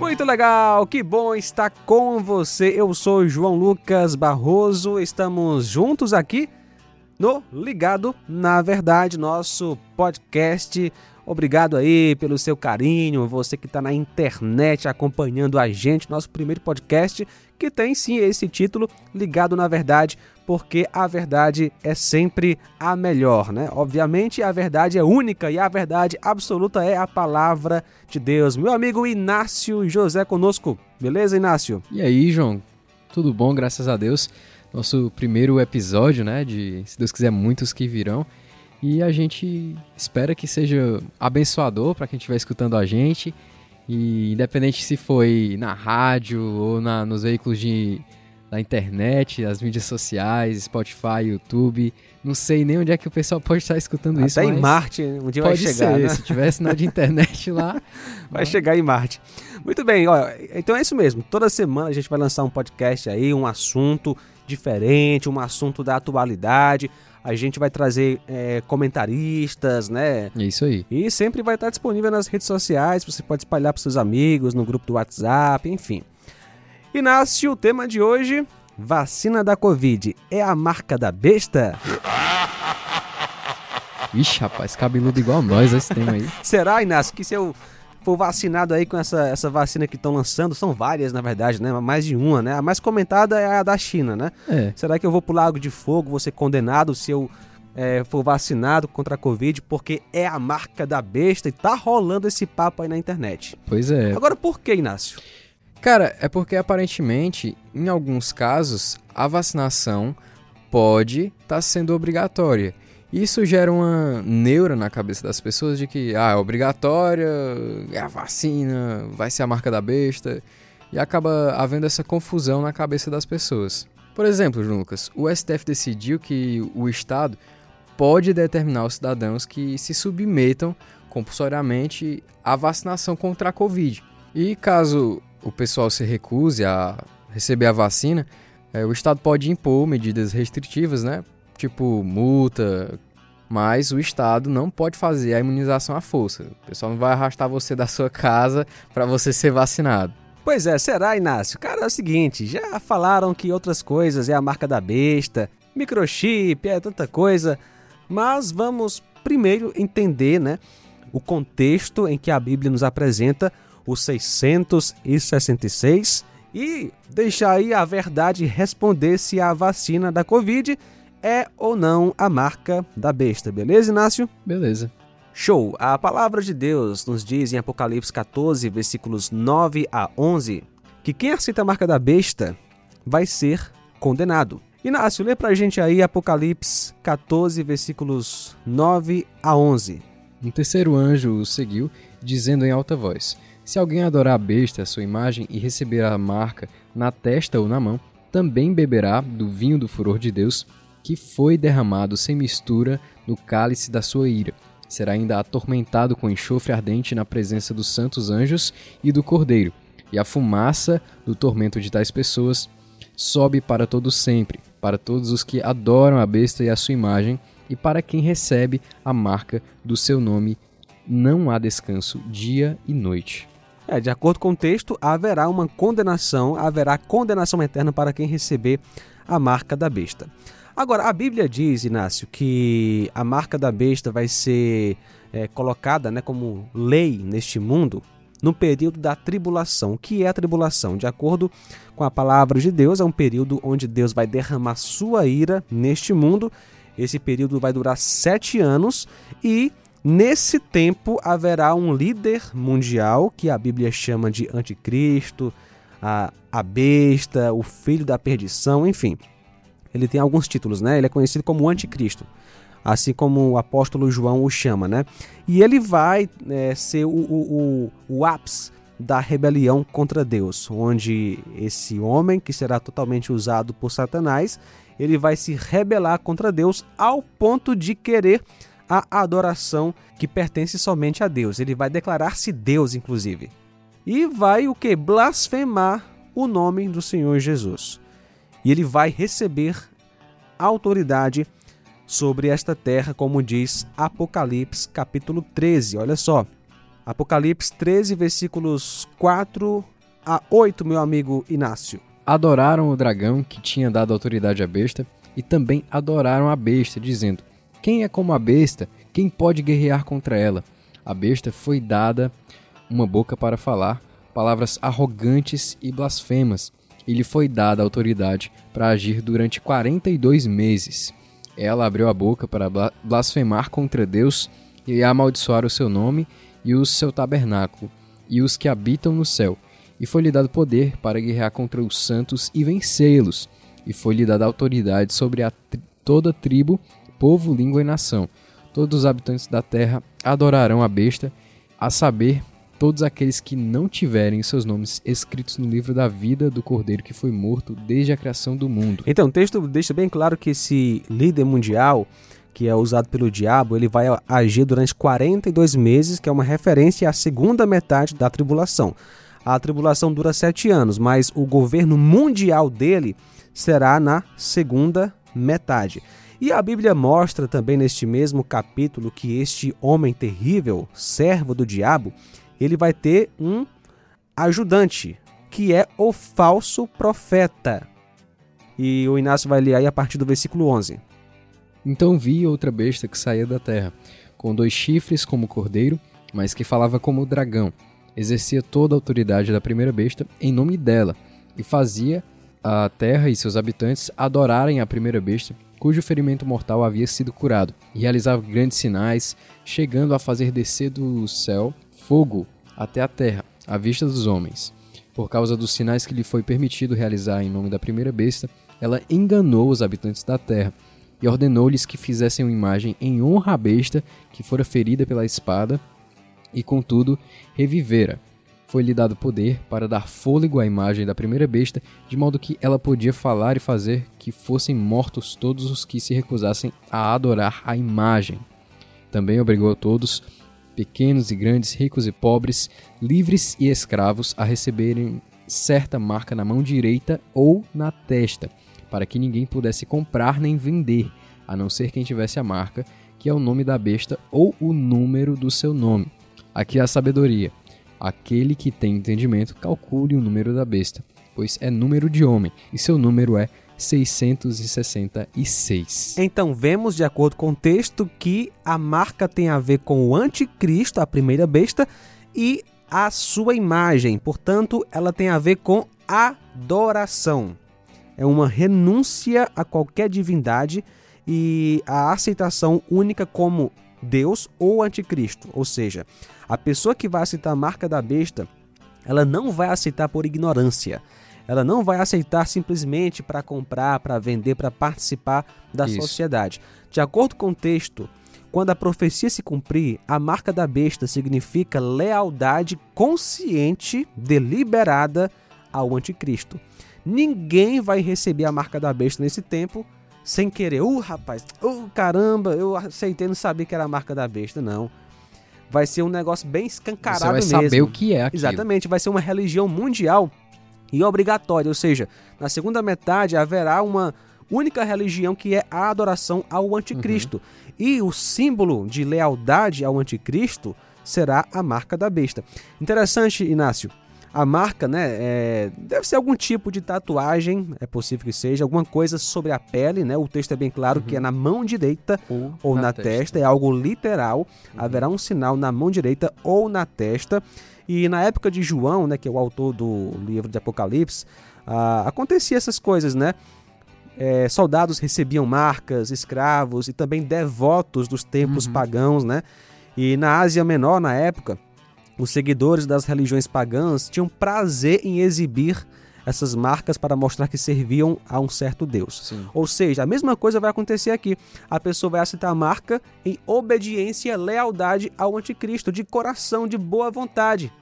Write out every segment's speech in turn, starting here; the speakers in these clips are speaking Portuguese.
Muito legal, que bom estar com você. Eu sou João Lucas Barroso, estamos juntos aqui no Ligado na Verdade, nosso podcast. Obrigado aí pelo seu carinho, você que está na internet acompanhando a gente, nosso primeiro podcast que tem sim esse título Ligado na Verdade, porque a verdade é sempre a melhor, né? Obviamente a verdade é única e a verdade absoluta é a palavra de Deus. Meu amigo Inácio José conosco, beleza, Inácio? E aí, João? Tudo bom, graças a Deus nosso primeiro episódio, né? De, se Deus quiser, muitos que virão. E a gente espera que seja abençoador para quem estiver escutando a gente. E independente se foi na rádio ou na, nos veículos de, da internet, as mídias sociais, Spotify, YouTube. Não sei nem onde é que o pessoal pode estar escutando Até isso. Até em Marte, um dia vai chegar. Ser, né? Se tiver sinal de internet lá. vai chegar em Marte. Muito bem, ó, então é isso mesmo. Toda semana a gente vai lançar um podcast aí, um assunto diferente, um assunto da atualidade. A gente vai trazer é, comentaristas, né? Isso aí. E sempre vai estar disponível nas redes sociais. Você pode espalhar para seus amigos, no grupo do WhatsApp, enfim. Inácio, o tema de hoje: vacina da Covid é a marca da besta? Ixi, rapaz, cabeludo igual nós esse tema aí. Será, Inácio, que se eu for vacinado aí com essa, essa vacina que estão lançando, são várias na verdade, né? Mais de uma, né? A mais comentada é a da China, né? É. Será que eu vou pro Lago de Fogo, vou ser condenado se eu é, for vacinado contra a Covid, porque é a marca da besta e tá rolando esse papo aí na internet. Pois é. Agora por que, Inácio? Cara, é porque aparentemente, em alguns casos, a vacinação pode estar tá sendo obrigatória. Isso gera uma neura na cabeça das pessoas de que ah, é obrigatória, é a vacina, vai ser a marca da besta, e acaba havendo essa confusão na cabeça das pessoas. Por exemplo, Lucas, o STF decidiu que o Estado pode determinar aos cidadãos que se submetam compulsoriamente à vacinação contra a Covid. E caso o pessoal se recuse a receber a vacina, é, o Estado pode impor medidas restritivas, né? tipo multa, mas o Estado não pode fazer a imunização à força. O pessoal não vai arrastar você da sua casa para você ser vacinado. Pois é, será, Inácio? Cara, é o seguinte, já falaram que outras coisas é a marca da besta, microchip, é tanta coisa, mas vamos primeiro entender, né, o contexto em que a Bíblia nos apresenta o 666 e deixar aí a verdade responder se a vacina da Covid é ou não a marca da besta, beleza, Inácio? Beleza. Show! A palavra de Deus nos diz em Apocalipse 14, versículos 9 a 11, que quem aceita a marca da besta vai ser condenado. Inácio, lê pra gente aí Apocalipse 14, versículos 9 a 11. Um terceiro anjo o seguiu, dizendo em alta voz: Se alguém adorar a besta, a sua imagem, e receber a marca na testa ou na mão, também beberá do vinho do furor de Deus, que foi derramado sem mistura no cálice da sua ira. Será ainda atormentado com enxofre ardente na presença dos santos anjos e do Cordeiro, e a fumaça do tormento de tais pessoas sobe para todo sempre, para todos os que adoram a besta e a sua imagem, e para quem recebe a marca do seu nome, não há descanso dia e noite. É, de acordo com o texto, haverá uma condenação, haverá condenação eterna para quem receber a marca da besta. Agora, a Bíblia diz, Inácio, que a marca da besta vai ser é, colocada né, como lei neste mundo no período da tribulação. O que é a tribulação? De acordo com a palavra de Deus, é um período onde Deus vai derramar sua ira neste mundo. Esse período vai durar sete anos e nesse tempo haverá um líder mundial que a Bíblia chama de anticristo, a, a besta, o filho da perdição, enfim ele tem alguns títulos, né? Ele é conhecido como anticristo, assim como o apóstolo João o chama, né? E ele vai é, ser o, o, o, o ápice da rebelião contra Deus, onde esse homem, que será totalmente usado por Satanás, ele vai se rebelar contra Deus ao ponto de querer a adoração que pertence somente a Deus. Ele vai declarar-se Deus, inclusive. E vai o que? Blasfemar o nome do Senhor Jesus e ele vai receber autoridade sobre esta terra, como diz Apocalipse capítulo 13. Olha só. Apocalipse 13, versículos 4 a 8, meu amigo Inácio? Adoraram o dragão que tinha dado autoridade à besta e também adoraram a besta, dizendo: Quem é como a besta? Quem pode guerrear contra ela? A besta foi dada uma boca para falar palavras arrogantes e blasfemas, e lhe foi dada autoridade para agir durante 42 meses. Ela abriu a boca para blasfemar contra Deus e amaldiçoar o seu nome e o seu tabernáculo, e os que habitam no céu. E foi-lhe dado poder para guerrear contra os santos e vencê-los. E foi-lhe dada autoridade sobre a tri toda tribo, povo, língua e nação. Todos os habitantes da terra adorarão a besta, a saber, todos aqueles que não tiverem seus nomes escritos no livro da vida do Cordeiro que foi morto desde a criação do mundo. Então, o texto deixa bem claro que esse líder mundial que é usado pelo diabo, ele vai agir durante 42 meses, que é uma referência à segunda metade da tribulação. A tribulação dura sete anos, mas o governo mundial dele será na segunda metade. E a Bíblia mostra também neste mesmo capítulo que este homem terrível, servo do diabo, ele vai ter um ajudante, que é o falso profeta. E o Inácio vai ler aí a partir do versículo 11. Então vi outra besta que saía da terra, com dois chifres como cordeiro, mas que falava como dragão. Exercia toda a autoridade da primeira besta em nome dela, e fazia a terra e seus habitantes adorarem a primeira besta, cujo ferimento mortal havia sido curado, realizava grandes sinais, chegando a fazer descer do céu fogo até a terra, à vista dos homens. Por causa dos sinais que lhe foi permitido realizar em nome da primeira besta, ela enganou os habitantes da terra e ordenou-lhes que fizessem uma imagem em honra à besta que fora ferida pela espada, e contudo revivera. Foi-lhe dado poder para dar fôlego à imagem da primeira besta, de modo que ela podia falar e fazer que fossem mortos todos os que se recusassem a adorar a imagem. Também obrigou a todos, pequenos e grandes, ricos e pobres, livres e escravos, a receberem certa marca na mão direita ou na testa, para que ninguém pudesse comprar nem vender, a não ser quem tivesse a marca, que é o nome da besta ou o número do seu nome. Aqui a sabedoria. Aquele que tem entendimento, calcule o número da besta, pois é número de homem, e seu número é 666. Então vemos, de acordo com o texto, que a marca tem a ver com o anticristo, a primeira besta, e a sua imagem. Portanto, ela tem a ver com adoração é uma renúncia a qualquer divindade e a aceitação única como Deus ou anticristo. Ou seja, a pessoa que vai aceitar a marca da besta, ela não vai aceitar por ignorância. Ela não vai aceitar simplesmente para comprar, para vender, para participar da Isso. sociedade. De acordo com o texto, quando a profecia se cumprir, a marca da besta significa lealdade consciente, deliberada ao anticristo. Ninguém vai receber a marca da besta nesse tempo sem querer. Uh, rapaz, uh, caramba, eu aceitei, não sabia que era a marca da besta, não. Vai ser um negócio bem escancarado mesmo. Você vai mesmo. saber o que é aquilo. Exatamente, vai ser uma religião mundial e obrigatória, ou seja, na segunda metade haverá uma única religião que é a adoração ao anticristo. Uhum. E o símbolo de lealdade ao anticristo será a marca da besta. Interessante, Inácio, a marca, né, é, deve ser algum tipo de tatuagem, é possível que seja, alguma coisa sobre a pele, né? O texto é bem claro uhum. que é na mão direita ou, ou na, na testa. testa. é algo literal. Uhum. Haverá um sinal na mão direita ou na testa. E na época de João, né, que é o autor do livro de Apocalipse, ah, acontecia essas coisas, né? É, soldados recebiam marcas, escravos e também devotos dos templos uhum. pagãos, né? E na Ásia Menor, na época, os seguidores das religiões pagãs tinham prazer em exibir essas marcas para mostrar que serviam a um certo Deus. Sim. Ou seja, a mesma coisa vai acontecer aqui. A pessoa vai aceitar a marca em obediência, lealdade ao anticristo, de coração, de boa vontade.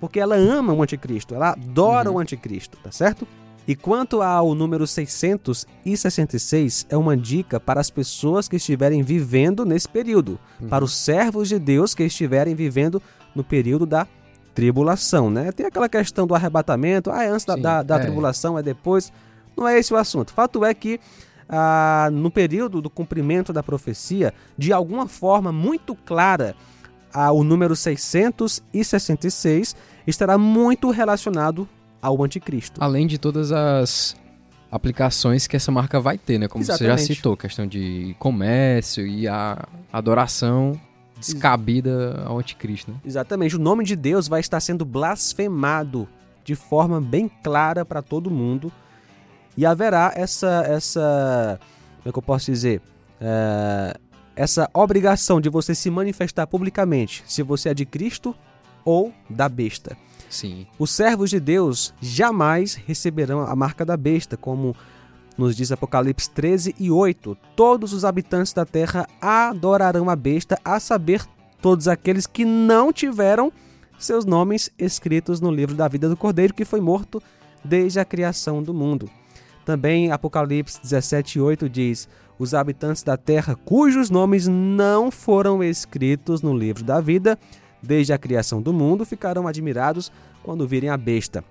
Porque ela ama o anticristo, ela adora uhum. o anticristo, tá certo? E quanto ao número 666, é uma dica para as pessoas que estiverem vivendo nesse período, uhum. para os servos de Deus que estiverem vivendo no período da tribulação, né? Tem aquela questão do arrebatamento, ah, é antes Sim, da, da, é. tribulação, é depois. Não é esse o assunto. Fato é que ah, no período do cumprimento da profecia, de alguma forma muito clara, ah, o número 666 estará muito relacionado ao anticristo. Além de todas as aplicações que essa marca vai ter, né? Como Exatamente. você já citou, questão de comércio e a adoração descabida ao anticristo, né? Exatamente, o nome de Deus vai estar sendo blasfemado de forma bem clara para todo mundo e haverá essa essa como é que eu posso dizer É, essa obrigação de você se manifestar publicamente se você é de Cristo ou da besta. Sim. Os servos de Deus jamais receberão a marca da besta, como nos diz Apocalipse 13 e 8. Todos os habitantes da terra adorarão a besta, a saber, todos aqueles que não tiveram seus nomes escritos no livro da vida do Cordeiro, que foi morto desde a criação do mundo. Também Apocalipse 17 e 8 diz: Os habitantes da terra cujos nomes não foram escritos no livro da vida desde a criação do mundo ficarão admirados quando virem a besta.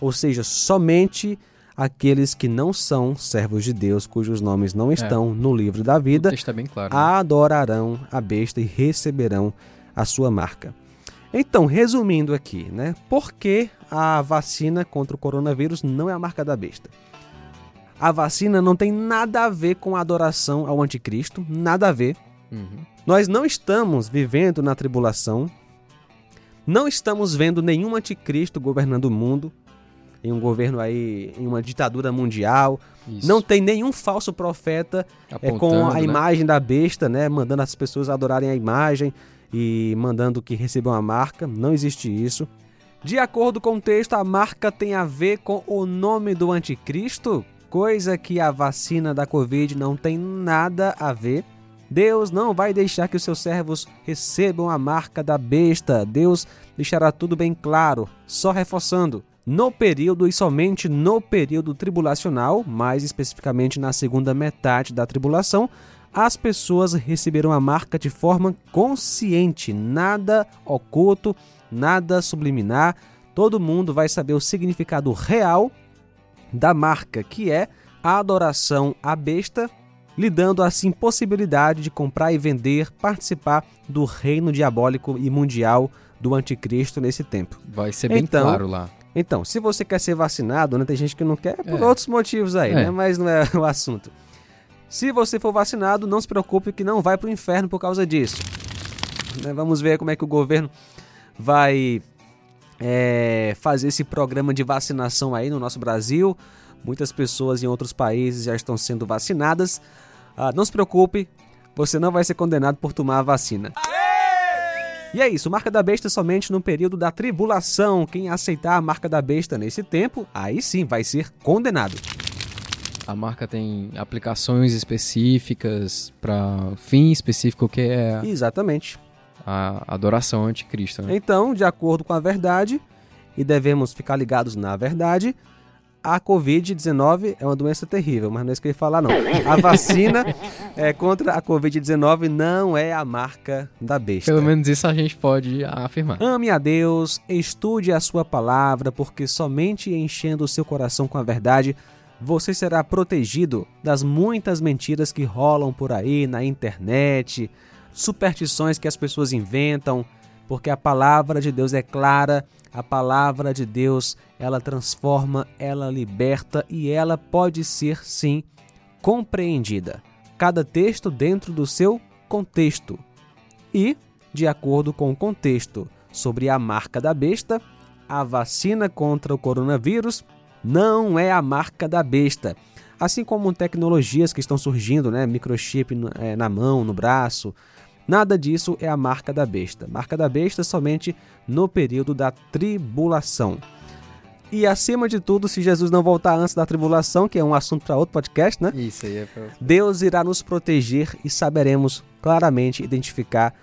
Ou seja, somente aqueles que não são servos de Deus, cujos nomes não estão no livro da vida, é bem claro. né? adorarão a besta e receberão a sua marca. Então, resumindo aqui, né? Por que a vacina contra o coronavírus não é a marca da besta? A vacina não tem nada a ver com a adoração ao anticristo, nada a ver. Uhum. Nós não estamos vivendo na tribulação, não estamos vendo nenhum anticristo governando o mundo, em um governo aí, em uma ditadura mundial. Isso. Não tem nenhum falso profeta é, com a né? imagem da besta, né? Mandando as pessoas adorarem a imagem e mandando que recebam a marca. Não existe isso. De acordo com o texto, a marca tem a ver com o nome do anticristo, coisa que a vacina da Covid não tem nada a ver. Deus não vai deixar que os seus servos recebam a marca da besta. Deus deixará tudo bem claro, só reforçando. No período e somente no período tribulacional, mais especificamente na segunda metade da tribulação, as pessoas receberão a marca de forma consciente, nada oculto, nada subliminar. Todo mundo vai saber o significado real da marca, que é a adoração à besta, lhe dando assim possibilidade de comprar e vender, participar do reino diabólico e mundial do anticristo nesse tempo. Vai ser bem Então, claro lá. Então, se você quer ser vacinado, né, tem gente que não quer por É. outros motivos aí, É. né, mas não é o assunto. Se você for vacinado, não se preocupe que não vai para o inferno por causa disso. Né, vamos ver como é que o governo vai é, fazer esse programa de vacinação aí no nosso Brasil. Muitas pessoas em outros países já estão sendo vacinadas. Ah, não se preocupe, você não vai ser condenado por tomar a vacina. E é isso, marca da besta somente no período da tribulação. Quem aceitar a marca da besta nesse tempo, aí sim vai ser condenado. A marca tem aplicações específicas para fim específico que é Exatamente. a adoração anticristo, né? Então, de acordo com a verdade, e devemos ficar ligados na verdade, a Covid-19 é uma doença terrível, mas não é isso que eu ia falar, não. A vacina é, contra a Covid-19 não é a marca da besta. Pelo menos isso a gente pode afirmar. Ame a Deus, estude a sua palavra, porque somente enchendo o seu coração com a verdade você será protegido das muitas mentiras que rolam por aí na internet, superstições que as pessoas inventam, porque a palavra de Deus é clara, a palavra de Deus, ela transforma, ela liberta e ela pode ser sim compreendida. Cada texto dentro do seu contexto. E, de acordo com o contexto sobre a marca da besta, a vacina contra o coronavírus não é a marca da besta. Assim como tecnologias que estão surgindo, né? microchip eh, na mão, no braço, nada disso é a marca da besta. Marca da besta somente no período da tribulação. E acima de tudo, se Jesus não voltar antes da tribulação, que é um assunto para outro podcast, né? Isso aí é pra... Deus irá nos proteger e saberemos claramente identificar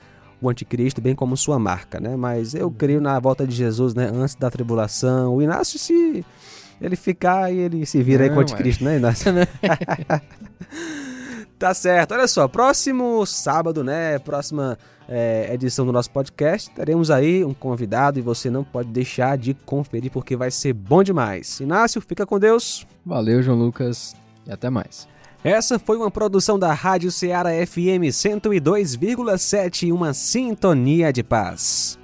o anticristo, bem como sua marca, né? Mas eu creio na volta de Jesus, né? Antes da tribulação. O Inácio, se ele ficar, ele se vira aí com o Não, anticristo, né, Inácio? tá certo. Olha só, próximo sábado, né? Próxima é, edição do nosso podcast, teremos aí um convidado e você não pode deixar de conferir porque vai ser bom demais. Inácio, fica com Deus. Valeu, João Lucas, e até mais. Essa foi uma produção da Rádio Ceará FM 102,7, uma sintonia de paz.